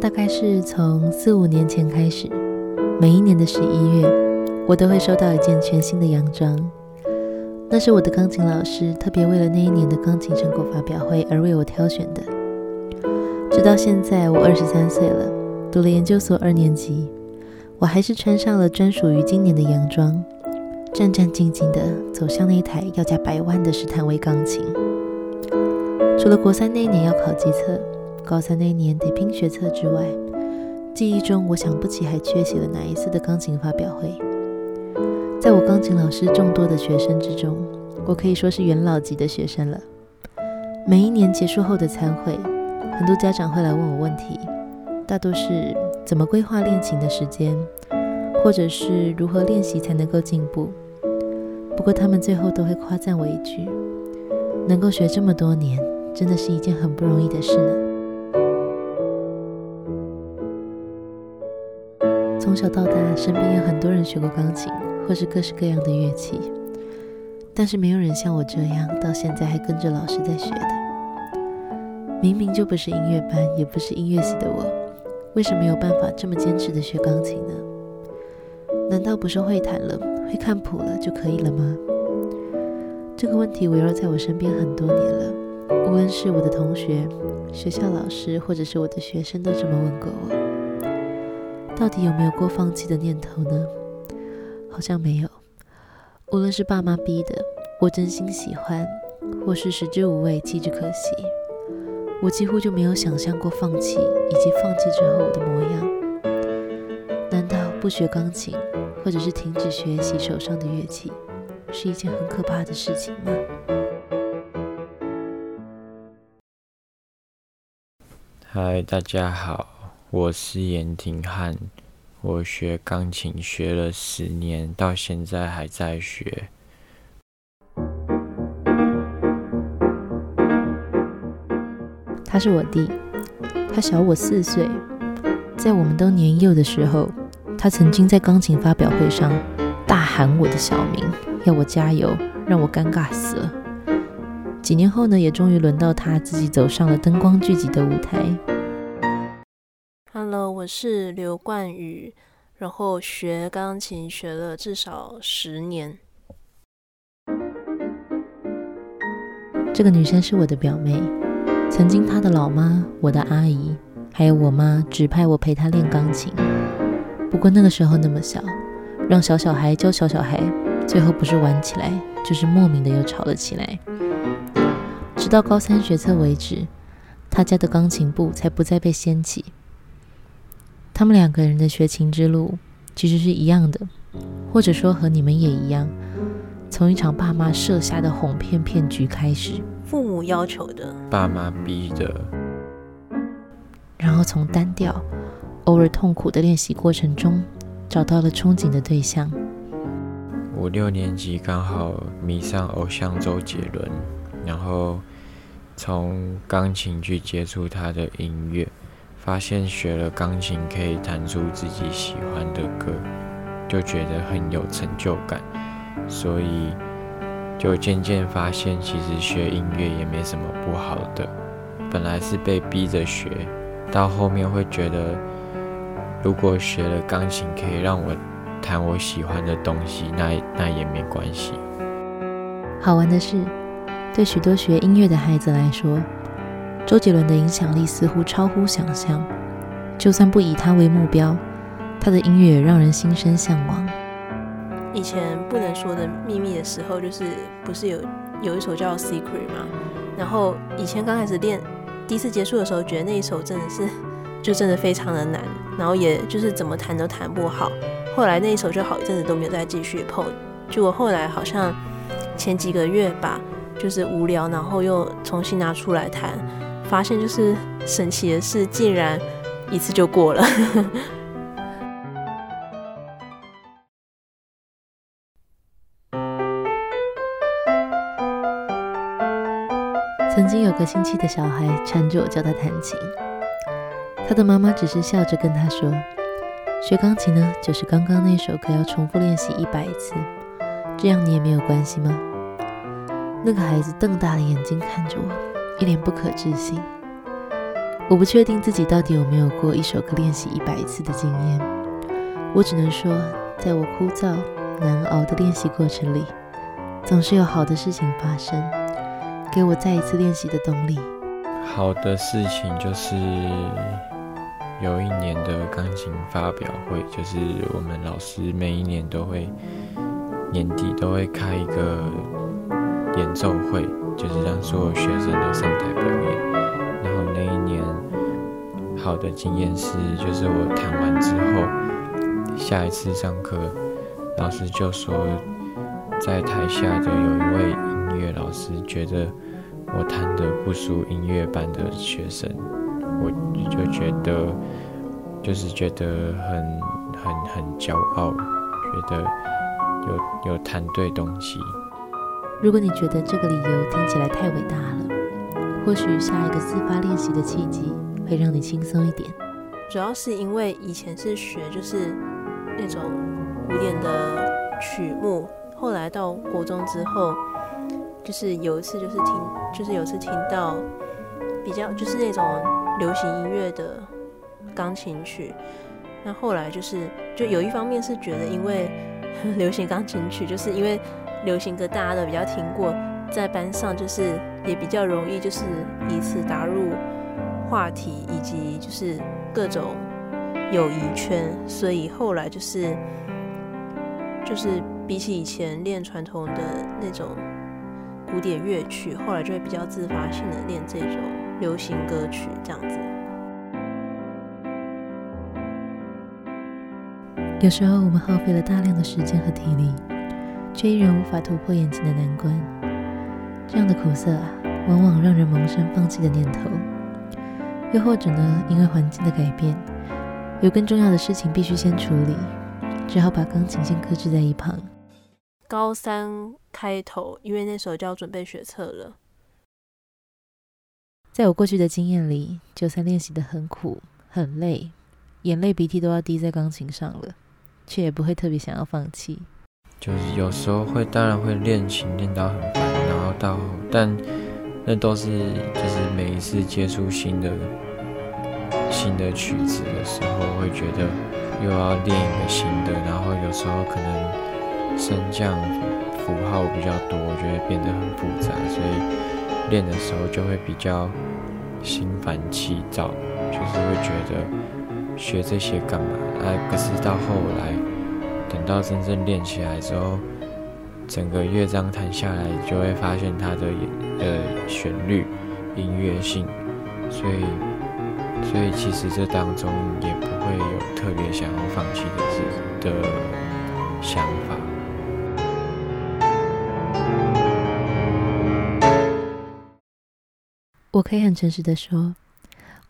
大概是从四五年前开始，每一年的十一月，我都会收到一件全新的洋装。那是我的钢琴老师特别为了那一年的钢琴成果发表会而为我挑选的。直到现在，我二十三岁了，读了研究所二年级，我还是穿上了专属于今年的洋装，战战兢兢地走向那一台要价百万的史坦威钢琴。除了国三那一年要考级测，高三那一年得拼学测之外，记忆中我想不起还缺席了哪一次的钢琴发表会。在我钢琴老师众多的学生之中，我可以说是元老级的学生了。每一年结束后的餐会，很多家长会来问我问题，大多是怎么规划练琴的时间，或者是如何练习才能够进步。不过他们最后都会夸赞我一句：能够学这么多年，真的是一件很不容易的事呢。从小到大，身边有很多人学过钢琴。或是各式各样的乐器，但是没有人像我这样到现在还跟着老师在学的。明明就不是音乐班，也不是音乐系的我，为什么没有办法这么坚持的学钢琴呢？难道不是会弹了、会看谱了就可以了吗？这个问题围绕在我身边很多年了，无论是我的同学、学校老师，或者是我的学生，都这么问过我。到底有没有过放弃的念头呢？好像没有，无论是爸妈逼的，我真心喜欢，或是食之无味，弃之可惜，我几乎就没有想象过放弃，以及放弃之后我的模样。难道不学钢琴，或者是停止学习手上的乐器，是一件很可怕的事情吗？嗨，大家好，我是严廷翰。我学钢琴学了十年，到现在还在学。他是我弟，他小我四岁。在我们都年幼的时候，他曾经在钢琴发表会上大喊我的小名，要我加油，让我尴尬死了。几年后呢，也终于轮到他自己走上了灯光聚集的舞台。我是刘冠宇，然后学钢琴学了至少十年。这个女生是我的表妹，曾经他的老妈、我的阿姨，还有我妈指派我陪他练钢琴。不过那个时候那么小，让小小孩教小小孩，最后不是玩起来，就是莫名的又吵了起来。直到高三学测为止，他家的钢琴部才不再被掀起。他们两个人的学琴之路其实是一样的，或者说和你们也一样，从一场爸妈设下的哄骗骗局开始，父母要求的，爸妈逼的，然后从单调、偶尔痛苦的练习过程中，找到了憧憬的对象。五六年级刚好迷上偶像周杰伦，然后从钢琴去接触他的音乐。发现学了钢琴可以弹出自己喜欢的歌，就觉得很有成就感，所以就渐渐发现，其实学音乐也没什么不好的。本来是被逼着学，到后面会觉得，如果学了钢琴可以让我弹我喜欢的东西，那那也没关系。好玩的是，对许多学音乐的孩子来说，周杰伦的影响力似乎超乎想象，就算不以他为目标，他的音乐也让人心生向往。以前不能说的秘密的时候，就是不是有有一首叫《Secret》吗？然后以前刚开始练，第一次接触的时候，觉得那一首真的是就真的非常的难，然后也就是怎么弹都弹不好。后来那一首就好一阵子都没有再继续碰，就我后来好像前几个月吧，就是无聊，然后又重新拿出来弹。发现就是神奇的是，竟然一次就过了。曾经有个亲戚的小孩缠着我教他弹琴，他的妈妈只是笑着跟他说：“学钢琴呢，就是刚刚那首歌要重复练习一百次，这样你也没有关系吗？那个孩子瞪大了眼睛看着我，一脸不可置信。我不确定自己到底有没有过一首歌练习一百次的经验，我只能说，在我枯燥难熬的练习过程里，总是有好的事情发生，给我再一次练习的动力。好的事情就是有一年的钢琴发表会，就是我们老师每一年都会年底都会开一个演奏会，就是让所有学生都上台表演。然后那一年好的经验是，就是我弹完之后，下一次上课，老师就说，在台下的有一位音乐老师觉得。我弹的不输音乐班的学生，我就觉得，就是觉得很很很骄傲，觉得有有弹对东西。如果你觉得这个理由听起来太伟大了，或许下一个自发练习的契机会让你轻松一点。主要是因为以前是学就是那种古典的曲目，后来到国中之后。就是有一次，就是听，就是有次听到比较就是那种流行音乐的钢琴曲。那后来就是，就有一方面是觉得，因为 流行钢琴曲，就是因为流行歌大家都比较听过，在班上就是也比较容易，就是以此打入话题，以及就是各种友谊圈。所以后来就是，就是比起以前练传统的那种。古典乐曲，后来就会比较自发性的练这种流行歌曲，这样子。有时候我们耗费了大量的时间和体力，却依然无法突破眼前的难关。这样的苦涩啊，往往让人萌生放弃的念头。又或者呢，因为环境的改变，有更重要的事情必须先处理，只好把钢琴先搁置在一旁。高三开头，因为那时候就要准备学测了。在我过去的经验里，就算练习的很苦、很累，眼泪鼻涕都要滴在钢琴上了，却也不会特别想要放弃。就是有时候会，当然会练琴练到很烦，然后到，但那都是就是每一次接触新的新的曲子的时候，会觉得又要练一个新的，然后有时候可能。升降符号比较多，我觉得变得很复杂，所以练的时候就会比较心烦气躁，就是会觉得学这些干嘛？哎、可是到后来，等到真正练起来之后，整个乐章弹下来，就会发现它的呃旋律、音乐性，所以所以其实这当中也不会有特别想要放弃的事的想法。我可以很诚实的说，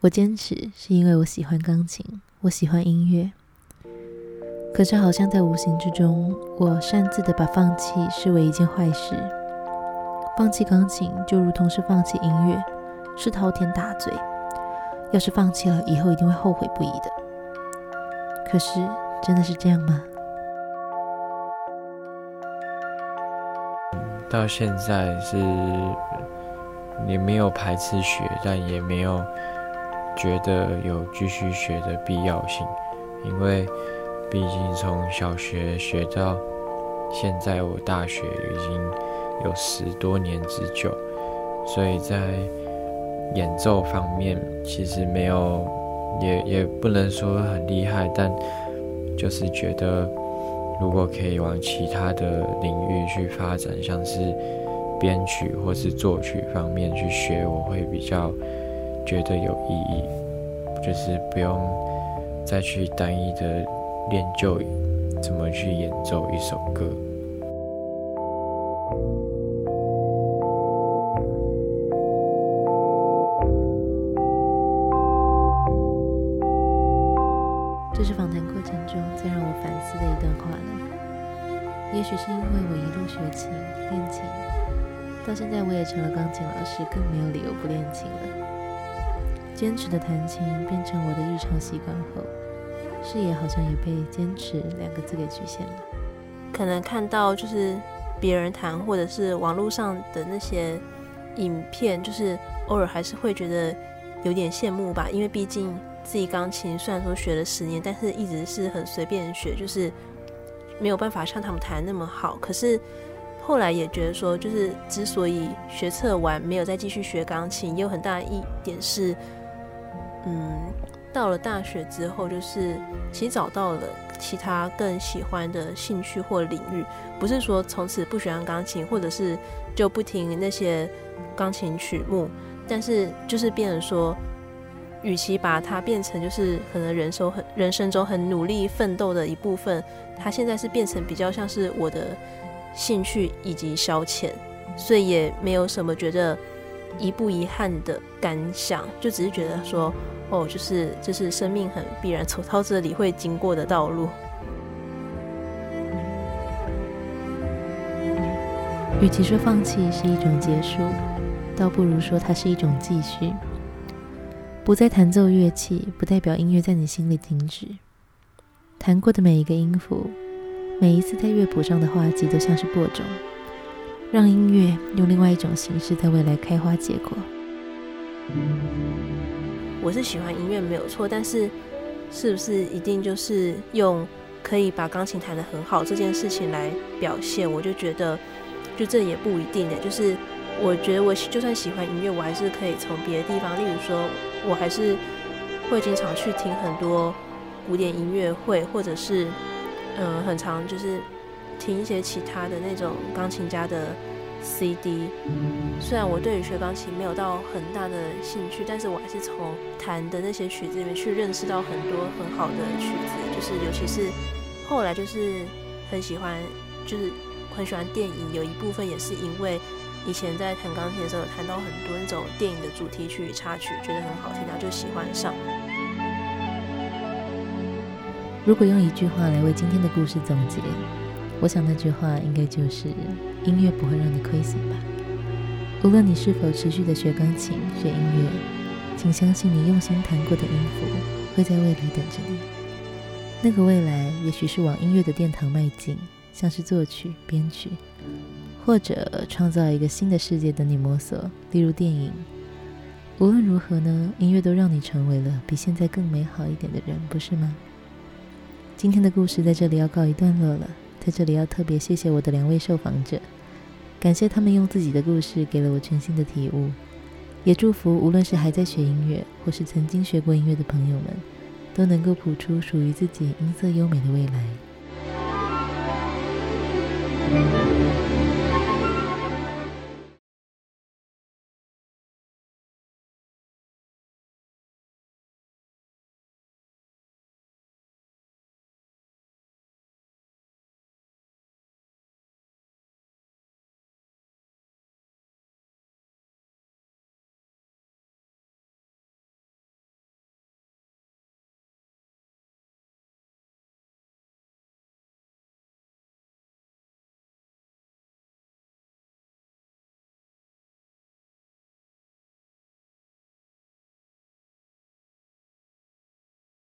我坚持是因为我喜欢钢琴，我喜欢音乐。可是好像在无形之中，我擅自的把放弃视为一件坏事。放弃钢琴就如同是放弃音乐，是滔天大罪。要是放弃了，以后一定会后悔不已的。可是真的是这样吗？到现在是。也没有排斥学，但也没有觉得有继续学的必要性，因为毕竟从小学学到现在，我大学已经有十多年之久，所以在演奏方面其实没有，也也不能说很厉害，但就是觉得如果可以往其他的领域去发展，像是。编曲或是作曲方面去学，我会比较觉得有意义，就是不用再去单一的练就怎么去演奏一首歌。许是因为我一路学琴练琴。到现在我也成了钢琴老师，更没有理由不练琴了。坚持的弹琴变成我的日常习惯后，视野好像也被“坚持”两个字给局限了。可能看到就是别人弹，或者是网络上的那些影片，就是偶尔还是会觉得有点羡慕吧。因为毕竟自己钢琴虽然说学了十年，但是一直是很随便学，就是没有办法像他们弹那么好。可是后来也觉得说，就是之所以学测完没有再继续学钢琴，也有很大一点是，嗯。到了大学之后，就是其实找到了其他更喜欢的兴趣或领域，不是说从此不喜欢钢琴，或者是就不听那些钢琴曲目，但是就是变成说，与其把它变成就是可能人生很人生中很努力奋斗的一部分，它现在是变成比较像是我的兴趣以及消遣，所以也没有什么觉得遗不遗憾的感想，就只是觉得说。哦，就是就是生命很必然走到这里会经过的道路。与其说放弃是一种结束，倒不如说它是一种继续。不再弹奏乐器，不代表音乐在你心里停止。弹过的每一个音符，每一次在乐谱上的画记，都像是播种，让音乐用另外一种形式在未来开花结果。我是喜欢音乐没有错，但是是不是一定就是用可以把钢琴弹得很好这件事情来表现？我就觉得，就这也不一定的。就是我觉得我就算喜欢音乐，我还是可以从别的地方，例如说，我还是会经常去听很多古典音乐会，或者是嗯、很常就是听一些其他的那种钢琴家的。CD，虽然我对于学钢琴没有到很大的兴趣，但是我还是从弹的那些曲子里面去认识到很多很好的曲子，就是尤其是后来就是很喜欢，就是很喜欢电影，有一部分也是因为以前在弹钢琴的时候有弹到很多那种电影的主题曲、插曲，觉得很好听，然后就喜欢上。如果用一句话来为今天的故事总结。我想那句话应该就是：音乐不会让你亏损吧。无论你是否持续的学钢琴、学音乐，请相信你用心弹过的音符会在未来等着你。那个未来也许是往音乐的殿堂迈进，像是作曲、编曲，或者创造一个新的世界等你摸索，例如电影。无论如何呢，音乐都让你成为了比现在更美好一点的人，不是吗？今天的故事在这里要告一段落了。在这里要特别谢谢我的两位受访者，感谢他们用自己的故事给了我全新的体悟，也祝福无论是还在学音乐，或是曾经学过音乐的朋友们，都能够谱出属于自己音色优美的未来。